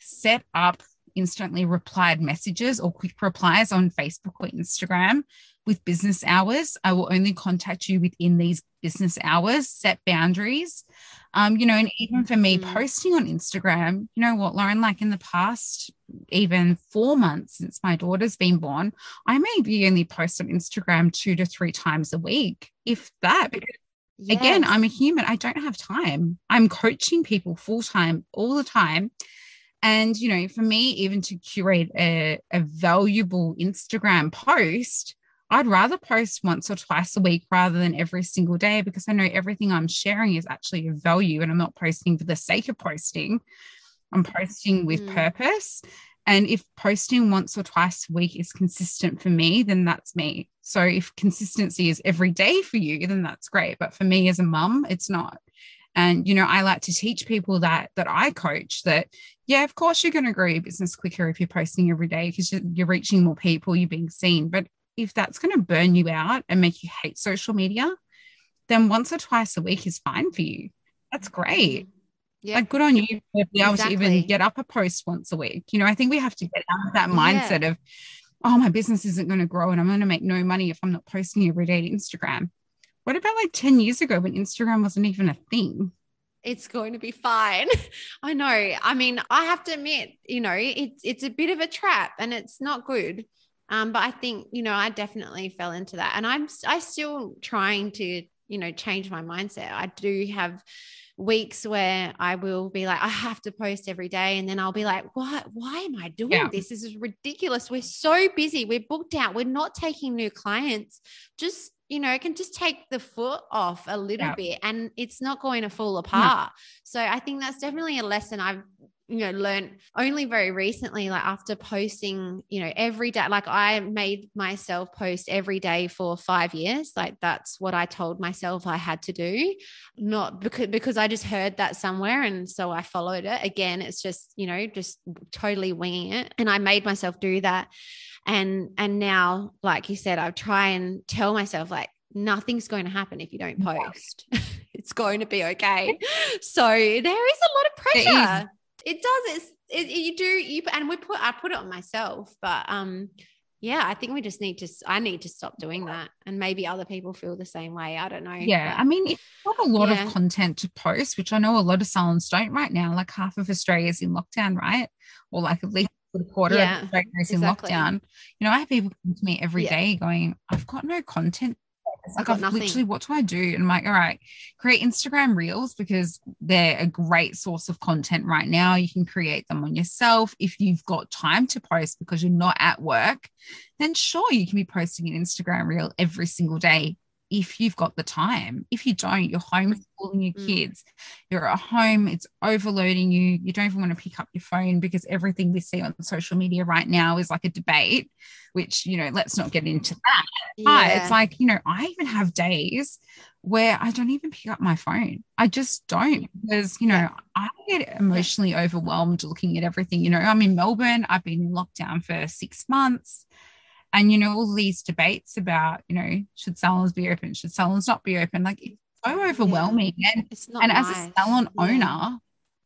Set up instantly replied messages or quick replies on Facebook or Instagram with business hours. I will only contact you within these business hours, set boundaries. Um, you know, and even for me mm-hmm. posting on Instagram, you know what, Lauren, like in the past, even four months since my daughter's been born, I maybe only post on Instagram two to three times a week, if that. Yes. Again, I'm a human. I don't have time. I'm coaching people full time all the time. And, you know, for me, even to curate a, a valuable Instagram post, I'd rather post once or twice a week rather than every single day because I know everything I'm sharing is actually of value and I'm not posting for the sake of posting. I'm posting with mm. purpose. And if posting once or twice a week is consistent for me, then that's me. So if consistency is every day for you, then that's great. But for me as a mum, it's not. And you know, I like to teach people that that I coach that yeah, of course you're going to grow your business quicker if you're posting every day because you're, you're reaching more people, you're being seen. But if that's going to burn you out and make you hate social media, then once or twice a week is fine for you. That's great. Yeah. Like good on you for being able exactly. to even get up a post once a week. You know, I think we have to get out of that mindset yeah. of, oh, my business isn't going to grow and I'm going to make no money if I'm not posting every day to Instagram. What about like 10 years ago when Instagram wasn't even a thing? It's going to be fine. I know. I mean, I have to admit, you know, it's it's a bit of a trap and it's not good. Um, but I think, you know, I definitely fell into that. And I'm I still trying to, you know, change my mindset. I do have weeks where I will be like, I have to post every day. And then I'll be like, what? Why am I doing yeah. this? This is ridiculous. We're so busy. We're booked out. We're not taking new clients. Just, you know, can just take the foot off a little yeah. bit and it's not going to fall apart. So I think that's definitely a lesson I've you know learned only very recently like after posting you know every day like i made myself post every day for 5 years. Like that's what i told myself i had to do. Not because because i just heard that somewhere and so i followed it. Again it's just you know just totally winging it. And i made myself do that. And and now like you said i try and tell myself like nothing's going to happen if you don't post. It's going to be okay. So there is a lot of pressure it does. It's it, you do you and we put I put it on myself, but um yeah, I think we just need to I need to stop doing that. And maybe other people feel the same way. I don't know. Yeah. But, I mean, it's got a lot yeah. of content to post, which I know a lot of salons don't right now. Like half of Australia is in lockdown, right? Or like at least a quarter yeah, of Australia is exactly. in lockdown. You know, I have people come to me every yeah. day going, I've got no content like I've nothing. literally, what do I do? And I'm like, all right, create Instagram reels because they're a great source of content right now. You can create them on yourself. If you've got time to post because you're not at work, then sure, you can be posting an Instagram reel every single day if you've got the time. If you don't, you're homeschooling your mm. kids, you're at home, it's overloading you. You don't even want to pick up your phone because everything we see on social media right now is like a debate, which, you know, let's not get into that. Yeah. But it's like, you know, I even have days where I don't even pick up my phone. I just don't because, you know, I get emotionally overwhelmed looking at everything. You know, I'm in Melbourne, I've been in lockdown for six months and you know all these debates about you know should salons be open should salons not be open like it's so overwhelming yeah. and and nice. as a salon yeah. owner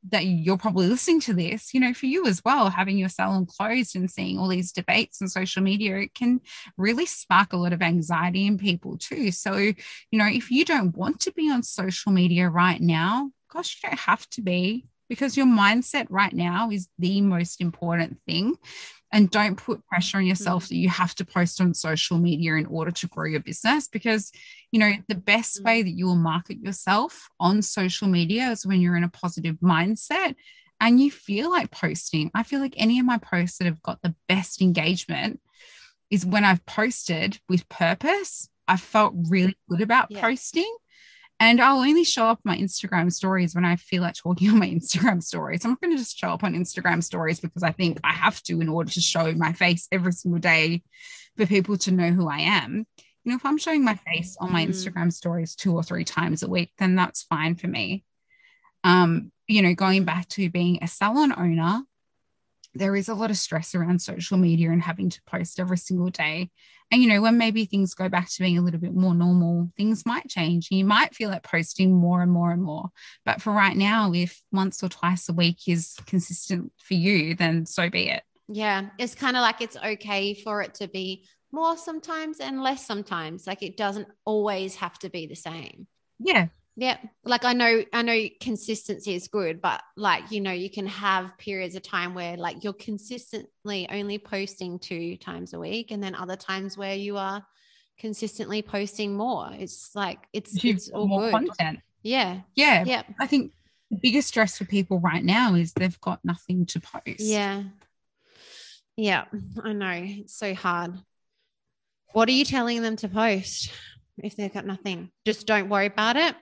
that you're probably listening to this, you know, for you as well, having your salon closed and seeing all these debates on social media, it can really spark a lot of anxiety in people too. So, you know, if you don't want to be on social media right now, gosh, you don't have to be because your mindset right now is the most important thing and don't put pressure on yourself mm. that you have to post on social media in order to grow your business because you know the best mm. way that you will market yourself on social media is when you're in a positive mindset and you feel like posting i feel like any of my posts that have got the best engagement is when i've posted with purpose i felt really good about yeah. posting and I'll only show up my Instagram stories when I feel like talking on my Instagram stories. I'm not going to just show up on Instagram stories because I think I have to in order to show my face every single day for people to know who I am. You know, if I'm showing my face on my mm. Instagram stories two or three times a week, then that's fine for me. Um, you know, going back to being a salon owner, there is a lot of stress around social media and having to post every single day. And, you know, when maybe things go back to being a little bit more normal, things might change. You might feel like posting more and more and more. But for right now, if once or twice a week is consistent for you, then so be it. Yeah. It's kind of like it's okay for it to be more sometimes and less sometimes. Like it doesn't always have to be the same. Yeah. Yeah. Like I know, I know consistency is good, but like, you know, you can have periods of time where like you're consistently only posting two times a week and then other times where you are consistently posting more. It's like, it's, it's all more good. content. Yeah. Yeah. Yeah. I think the biggest stress for people right now is they've got nothing to post. Yeah. Yeah. I know. It's so hard. What are you telling them to post if they've got nothing? Just don't worry about it.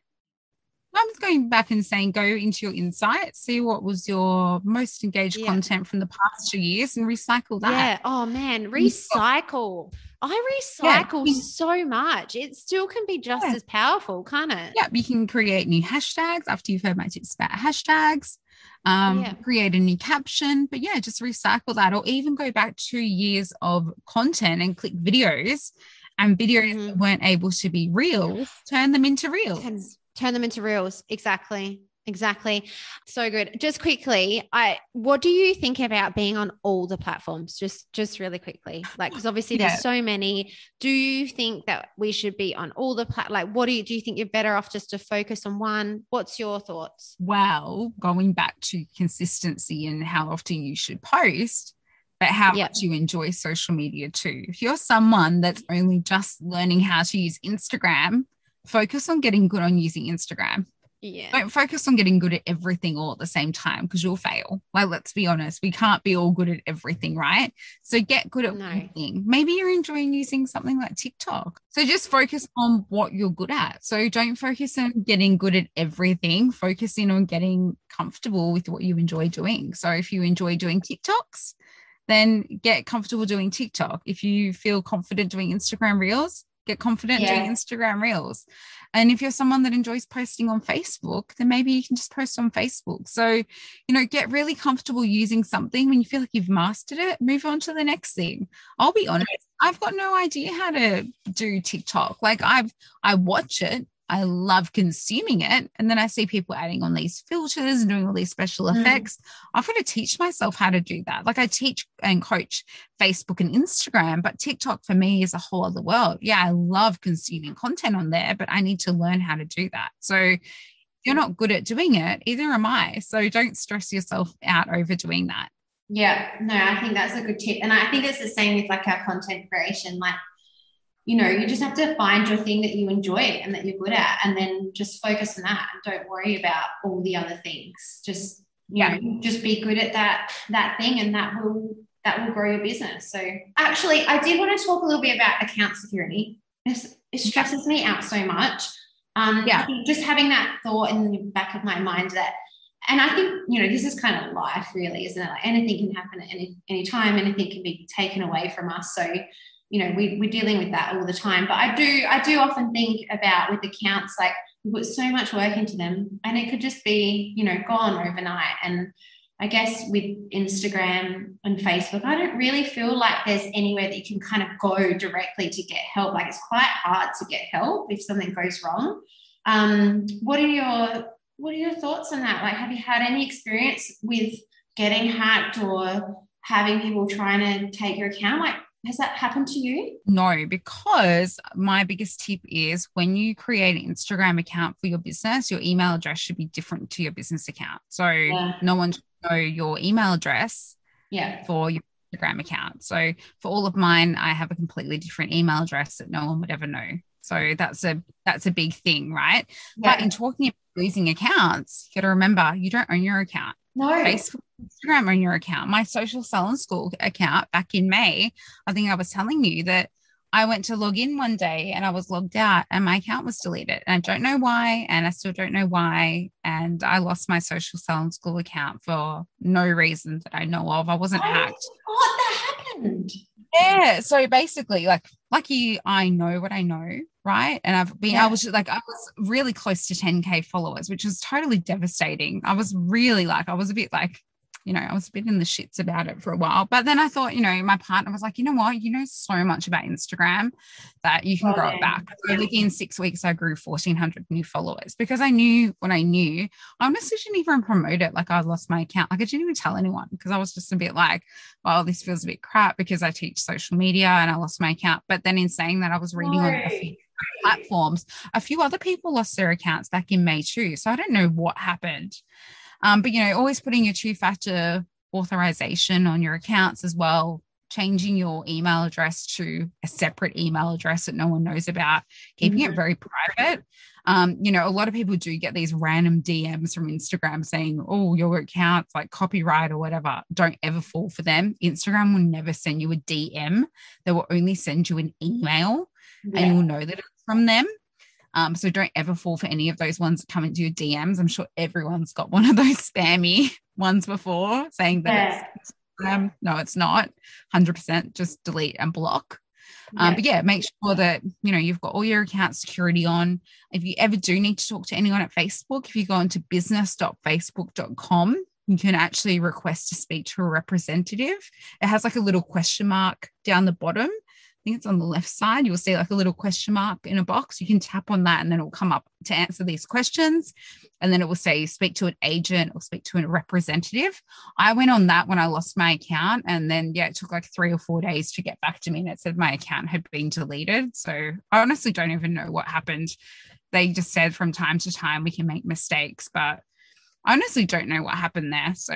I'm going back and saying go into your insights, see what was your most engaged yeah. content from the past two years and recycle that. Yeah. Oh man, recycle. I recycle yeah. so much. It still can be just yeah. as powerful, can't it? Yeah. You can create new hashtags after you've heard my tips about hashtags. Um, yeah. create a new caption, but yeah, just recycle that, or even go back two years of content and click videos and videos mm-hmm. that weren't able to be real, turn them into reels turn them into reels. Exactly. Exactly. So good. Just quickly i what do you think about being on all the platforms? Just just really quickly. Like because obviously yeah. there's so many. Do you think that we should be on all the plat like what do you do you think you're better off just to focus on one? What's your thoughts? Well going back to consistency and how often you should post but how yep. much you enjoy social media too. If you're someone that's only just learning how to use instagram focus on getting good on using Instagram Yeah. Don't focus on getting good at everything all at the same time because you'll fail. Like, let's be honest, we can't be all good at everything, right? So get good at No. one thing. Maybe you're enjoying using something like TikTok. So just focus on what you're good at. So don't focus on getting good at everything. Focus in on getting comfortable with what you enjoy doing. So if you enjoy doing TikToks, then get comfortable doing TikTok. If you feel confident doing Instagram Reels, get confident Yeah. doing Instagram Reels. And if you're someone that enjoys posting on Facebook, then maybe you can just post on Facebook. So, you know, get really comfortable using something when you feel like you've mastered it, move on to the next thing. I'll be honest, I've got no idea how to do TikTok. Like I've I watch it, I love consuming it, and then I see people adding on these filters and doing all these special Mm. effects. I've got to teach myself how to do that. Like I teach and coach Facebook and Instagram, but TikTok for me is a whole other world. Yeah, I love consuming content on there, but I need to learn how to do that. So you're not good at doing it, either am I. So don't stress yourself out over doing that. Yeah, no, I think that's a good tip. And I think it's the same with like our content creation. Like, you know, you just have to find your thing that you enjoy and that you're good at, and then just focus on that and don't worry about all the other things. Just, you Yeah. know, just be good at that that thing and that will that will grow your business. So actually I did want to talk a little bit about account security. It's, it stresses me out so much. Um, Yeah. Just having that thought in the back of my mind that and I think you know this is kind of life, really, isn't it? Like anything can happen at any any time. Anything can be taken away from us. So you know we, we're dealing with that all the time. But I do I do often think about with accounts like we put so much work into them, and it could just be you know gone overnight. And I guess with Instagram and Facebook, I don't really feel like there's anywhere that you can kind of go directly to get help. Like it's quite hard to get help if something goes wrong. Um, what are your what are your thoughts on that? Like, have you had any experience with getting hacked or having people trying to take your account? Like, has that happened to you? No, because my biggest tip is when you create an Instagram account for your business, your email address should be different to your business account. So Yeah. no one should know your email address Yeah. for your Instagram account. So for all of mine, I have a completely different email address that no one would ever know. So that's a that's a big thing, right? But in talking about losing accounts, you got to remember you don't own your account. No. Facebook, Instagram own your account. My Social Salon School account back in May, I think I was telling you that I went to log in one day and I was logged out and my account was deleted. And I don't know why. And I still don't know why. And I lost my Social Salon School account for no reason that I know of. I wasn't Oh, hacked. What that happened? Yeah. So basically, like, lucky I know what I know, right? And I've been, Yeah. I was like, I was really close to 10K followers, which was totally devastating. I was really like, I was a bit like, you know, I was a bit in the shits about it for a while. But then I thought, you know, my partner was like, you know what? You know so much about Instagram that you can Oh, grow it back. So within six weeks, I grew 1,400 new followers because I knew what I knew. I honestly didn't even promote it. Like I lost my account. Like I didn't even tell anyone because I was just a bit like, well, this feels a bit crap because I teach social media and I lost my account. But then in saying that, I was reading on a few platforms. A few other people lost their accounts back in May too. So I don't know what happened. Um, but you know, always putting your two-factor authorization on your accounts as well, changing your email address to a separate email address that no one knows about, keeping it Mhm. very private. Um, you know, a lot of people do get these random DMs from Instagram saying, oh, your account's like copyright or whatever. Don't ever fall for them. Instagram will never send you a DM, they will only send you an email and you'll know that it's from them. Um, so don't ever fall for any of those ones that come into your DMs. I'm sure everyone's got one of those spammy ones before saying that Yeah. it's um, no, it's not. 100% just delete and block. Um, Yeah. but yeah, make sure that you know you've got all your account security on. If you ever do need to talk to anyone at Facebook, if you go into business.facebook.com, you can actually request to speak to a representative. It has like a little question mark down the bottom. Think it's on the left side. You'll see like a little question mark in a box. You can tap on that and then it'll come up to answer these questions. And then it will say speak to an agent or speak to a representative. I went on that when I lost my account. And then, yeah, it took like three or four days to get back to me. And it said my account had been deleted. So I honestly don't even know what happened. They just said from time to time we can make mistakes, but I honestly don't know what happened there. So,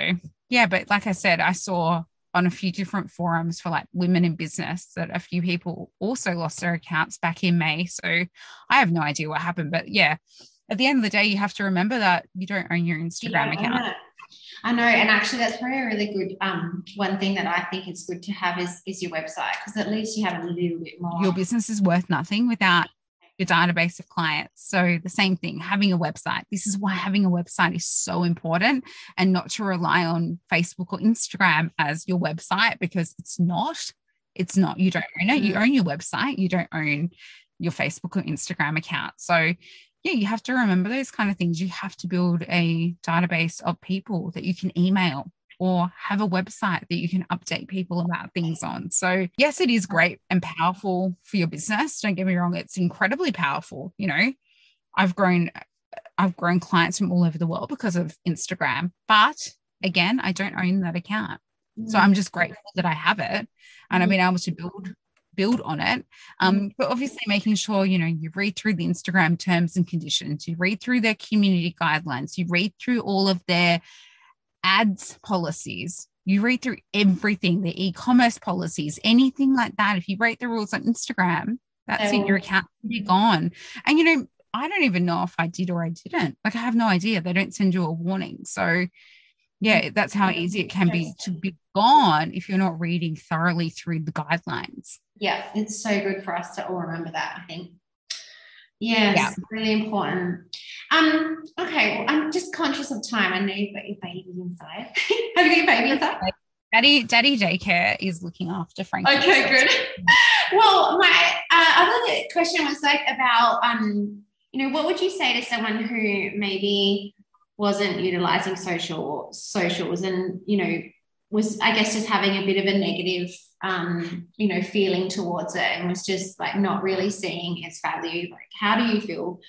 yeah, but like I said, I saw on a few different forums for like women in business that a few people also lost their accounts back in May. So I have no idea what happened, but yeah, at the end of the day, you have to remember that you don't own your Instagram account. I know, and actually, that's probably a really good um, one thing that I think it's good to have is is your website because at least you have a little bit more. Your business is worth nothing without your database of clients. So the same thing, having a website. This is why having a website is so important, and not to rely on Facebook or Instagram as your website because it's not. It's not. You don't own it. You mm-hmm. own your website. You don't own your Facebook or Instagram account. So yeah, you have to remember those kind of things. You have to build a database of people that you can email or have a website that you can update people about things on. So, yes, it is great and powerful for your business. Don't get me wrong, it's incredibly powerful. You know, I've grown I've grown clients from all over the world because of Instagram, but again, I don't own that account. So I'm just grateful that I have it and I've been able to build build on it. Um, mm-hmm. but obviously making sure, you know, you read through the Instagram terms and conditions, you read through their community guidelines, you read through all of their ads policies, you read through everything, the e-commerce policies, anything like that. If you break the rules on Instagram, that's it, your oh. account you're gone. And you know, I don't even know if I did or I didn't. Like I have no idea. They don't send you a warning. So yeah, that's how easy it can be to be gone if you're not reading thoroughly through the guidelines. Yeah, it's so good for us to all remember that, I think. Yes, yeah. really important. Um, okay, well, I'm just conscious of time. I know you've got your baby inside. Have you got your baby inside? Daddy, Daddy daycare is looking after Frank. Okay, good. well, my uh, other question was like about, um, you know, what would you say to someone who maybe wasn't utilizing social socials and you know was i guess just having a bit of a negative um you know feeling towards it and was just like not really seeing its value like how do you feel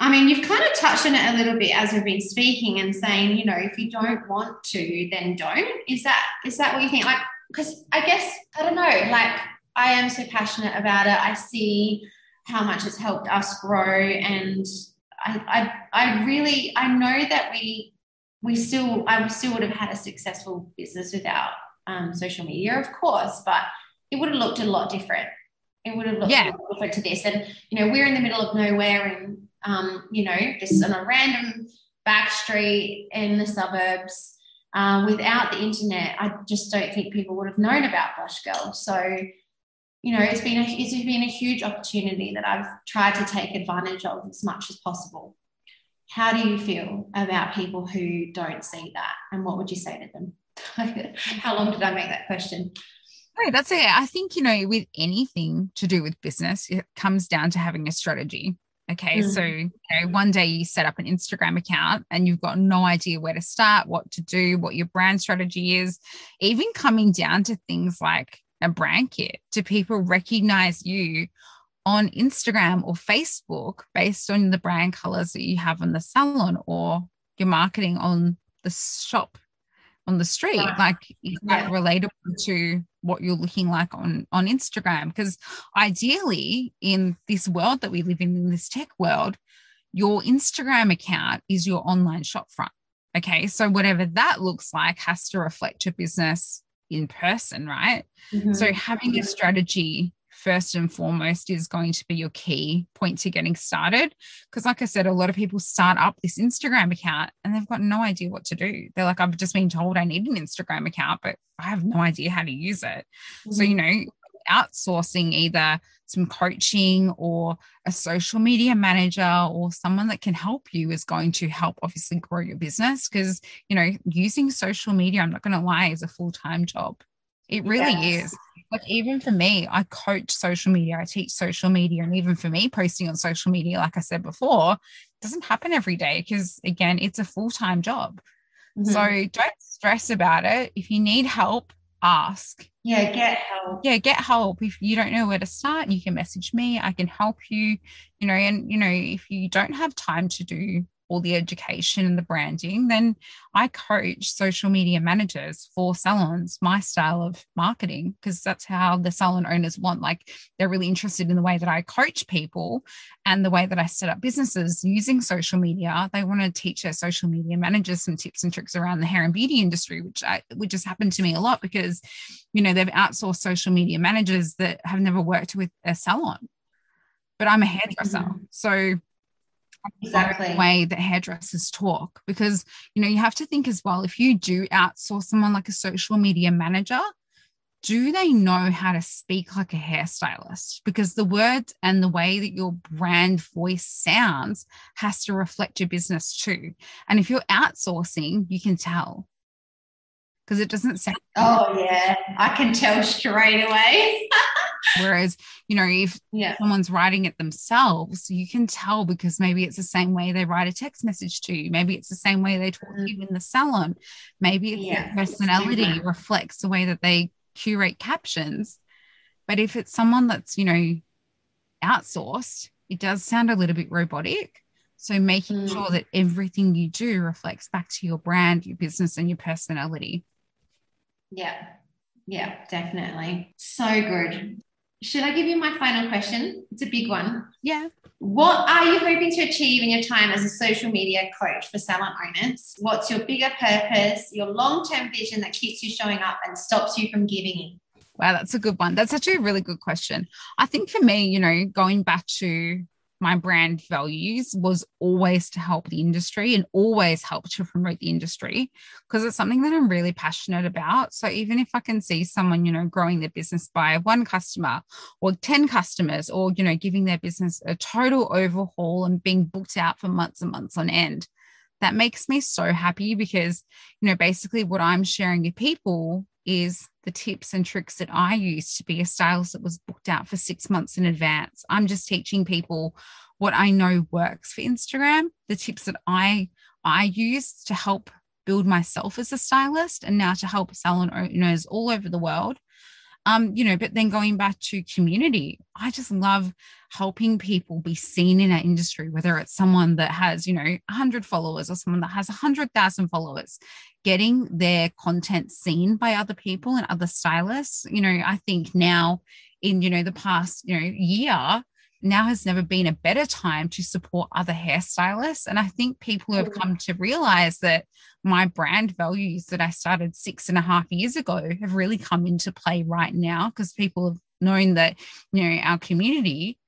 I mean, you've kind of touched on it a little bit as we've been speaking and saying, you know, if you don't want to, then don't. Is that is that what you think? Like, because I guess I don't know. Like, I am so passionate about it. I see how much it's helped us grow, and I, I, I really, I know that we, we still, I still would have had a successful business without um, social media, of course, but it would have looked a lot different. It would have looked yeah. different to this. And, you know, we're in the middle of nowhere and, um, you know, just on a random back street in the suburbs. Uh, without the internet, I just don't think people would have known about Blush Girl. So, you know, it's been a, it's been a huge opportunity that I've tried to take advantage of as much as possible. How do you feel about people who don't see that, and what would you say to them? How long did I make that question? Right, that's it. I think you know, with anything to do with business, it comes down to having a strategy. Okay, mm. so you know, one day you set up an Instagram account and you've got no idea where to start, what to do, what your brand strategy is, even coming down to things like a brand kit? Do people recognize you on Instagram or Facebook based on the brand colors that you have in the salon or your marketing on the shop on the street? Yeah. Like, is that relatable to what you're looking like on on Instagram? Because ideally, in this world that we live in, in this tech world, your Instagram account is your online shop front. Okay, so whatever that looks like has to reflect your business in person, right? Mm-hmm. So having a strategy first and foremost is going to be your key point to getting started. Because, like I said, a lot of people start up this Instagram account and they've got no idea what to do. They're like, I've just been told I need an Instagram account, but I have no idea how to use it. Mm-hmm. So, you know, outsourcing either some coaching or a social media manager or someone that can help you is going to help obviously grow your business because you know using social media i'm not going to lie is a full-time job it really yes. is like even for me i coach social media i teach social media and even for me posting on social media like i said before doesn't happen every day because again it's a full-time job mm-hmm. so don't stress about it if you need help ask. Yeah, get help. Yeah, get help. If you don't know where to start, you can message me. I can help you, you know, and you know, if you don't have time to do all the education and the branding, then I coach social media managers for salons, my style of marketing, because that's how the salon owners want. Like they're really interested in the way that I coach people and the way that I set up businesses using social media. They want to teach their social media managers some tips and tricks around the hair and beauty industry, which I, which has happened to me a lot because, you know, they've outsourced social media managers that have never worked with a salon. But I'm a hairdresser. Mm-hmm. So exactly. the way that hairdressers talk because you know you have to think as well if you do outsource someone like a social media manager do they know how to speak like a hairstylist? Because the words and the way that your brand voice sounds has to reflect your business too. And if you're outsourcing you can tell. Because it doesn't sound oh yeah. I can tell straight away Whereas, you know, if yeah. someone's writing it themselves, you can tell because maybe it's the same way they write a text message to you. Maybe it's the same way they talk to you in the salon. Maybe yeah. their personality reflects the way that they curate captions. But if it's someone that's, you know, outsourced, it does sound a little bit robotic. So making mm. sure that everything you do reflects back to your brand, your business, and your personality. Yeah. Yeah, definitely. So good. Should I give you my final question? It's a big one. Yeah. What are you hoping to achieve in your time as a social media coach for salon owners? What's your bigger purpose, your long term vision that keeps you showing up and stops you from giving in? Wow, that's a good one. That's actually a really good question. I think for me, you know, going back to my brand values was always to help the industry and always help to promote the industry because it's something that I'm really passionate about. So even if I can see someone, you know, growing their business by one customer or 10 customers or, you know, giving their business a total overhaul and being booked out for months and months on end, that makes me so happy because, you know, basically what I'm sharing with people is the tips and tricks that I used to be a stylist that was booked out for six months in advance. I'm just teaching people what I know works for Instagram, the tips that I I use to help build myself as a stylist and now to help salon owners all over the world um, you know, but then going back to community, I just love helping people be seen in our industry, whether it's someone that has, you know, 100 followers or someone that has 100,000 followers, getting their content seen by other people and other stylists. You know, I think now in, you know, the past, you know, year, now has never been a better time to support other hairstylists. And I think people have mm. come to realize that my brand values that I started six and a half years ago have really come into play right now because people have known that, you know, our community,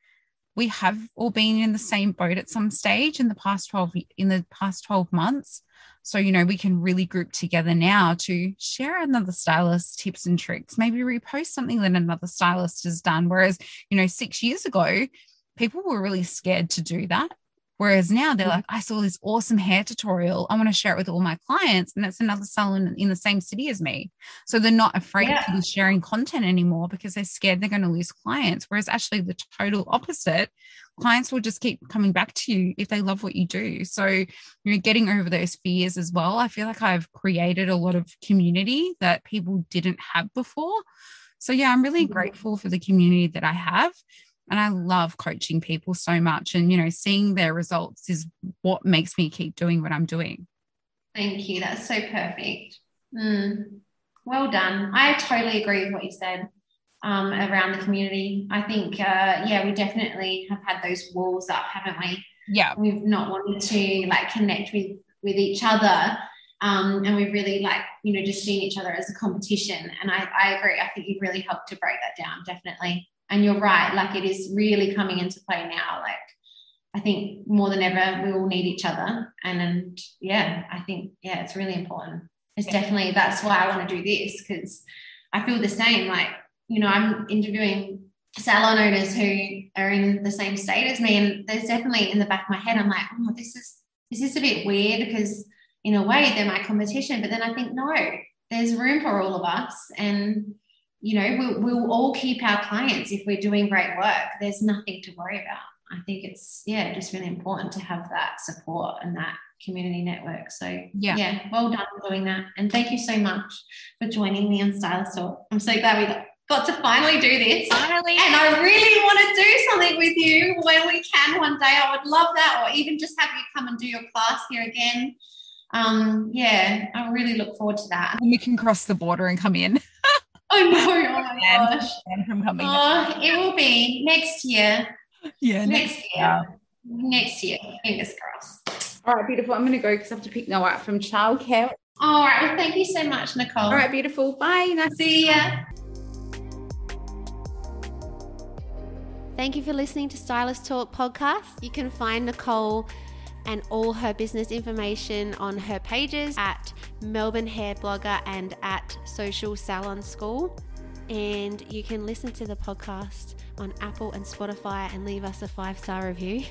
we have all been in the same boat at some stage in the past 12 in the past 12 months. So, you know, we can really group together now to share another stylist tips and tricks, maybe repost something that another stylist has done. Whereas, you know, six years ago, people were really scared to do that. Whereas now they're mm-hmm. like, I saw this awesome hair tutorial. I want to share it with all my clients. And that's another salon in the same city as me. So they're not afraid yeah. to be sharing content anymore because they're scared they're going to lose clients. Whereas actually the total opposite, clients will just keep coming back to you if they love what you do. So, you know, getting over those fears as well. I feel like I've created a lot of community that people didn't have before. So yeah, I'm really mm-hmm. grateful for the community that I have and I love coaching people so much. And, you know, seeing their results is what makes me keep doing what I'm doing. Thank you. That's so perfect. Mm. Well done. I totally agree with what you said um, around the community. I think, uh, yeah, we definitely have had those walls up, haven't we? Yeah. We've not wanted to like connect with with each other. Um, and we've really like, you know, just seen each other as a competition. And I, I agree. I think you've really helped to break that down, definitely and you're right like it is really coming into play now like i think more than ever we all need each other and, and yeah i think yeah it's really important it's yeah. definitely that's why i want to do this because i feel the same like you know i'm interviewing salon owners who are in the same state as me and there's definitely in the back of my head i'm like oh this is this is this a bit weird because in a way they're my competition but then i think no there's room for all of us and you know, we'll, we'll all keep our clients if we're doing great work. There's nothing to worry about. I think it's, yeah, just really important to have that support and that community network. So, yeah, yeah well done for doing that. And thank you so much for joining me on Stylist Talk. I'm so glad we got to finally do this. Finally. And I really want to do something with you when we can one day. I would love that, or even just have you come and do your class here again. Um, yeah, I really look forward to that. And we can cross the border and come in. Oh no! Oh my gosh! from coming. Oh, it will be next year. Yeah, next, next year. year. Next year. Fingers crossed. All right, beautiful. I'm going to go because I have to pick Noah up from childcare. All right. Well, thank you so much, Nicole. All right, beautiful. Bye. Nice. See ya. Thank you for listening to Stylist Talk podcast. You can find Nicole and all her business information on her pages at Melbourne Hair Blogger and at Social Salon School. And you can listen to the podcast on Apple and Spotify and leave us a five star review.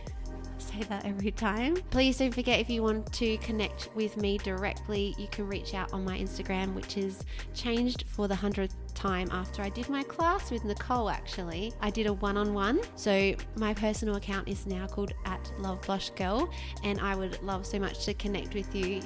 Say that every time. Please don't forget if you want to connect with me directly, you can reach out on my Instagram, which is changed for the hundredth time after I did my class with Nicole actually. I did a one-on-one. So my personal account is now called at Love Blush Girl and I would love so much to connect with you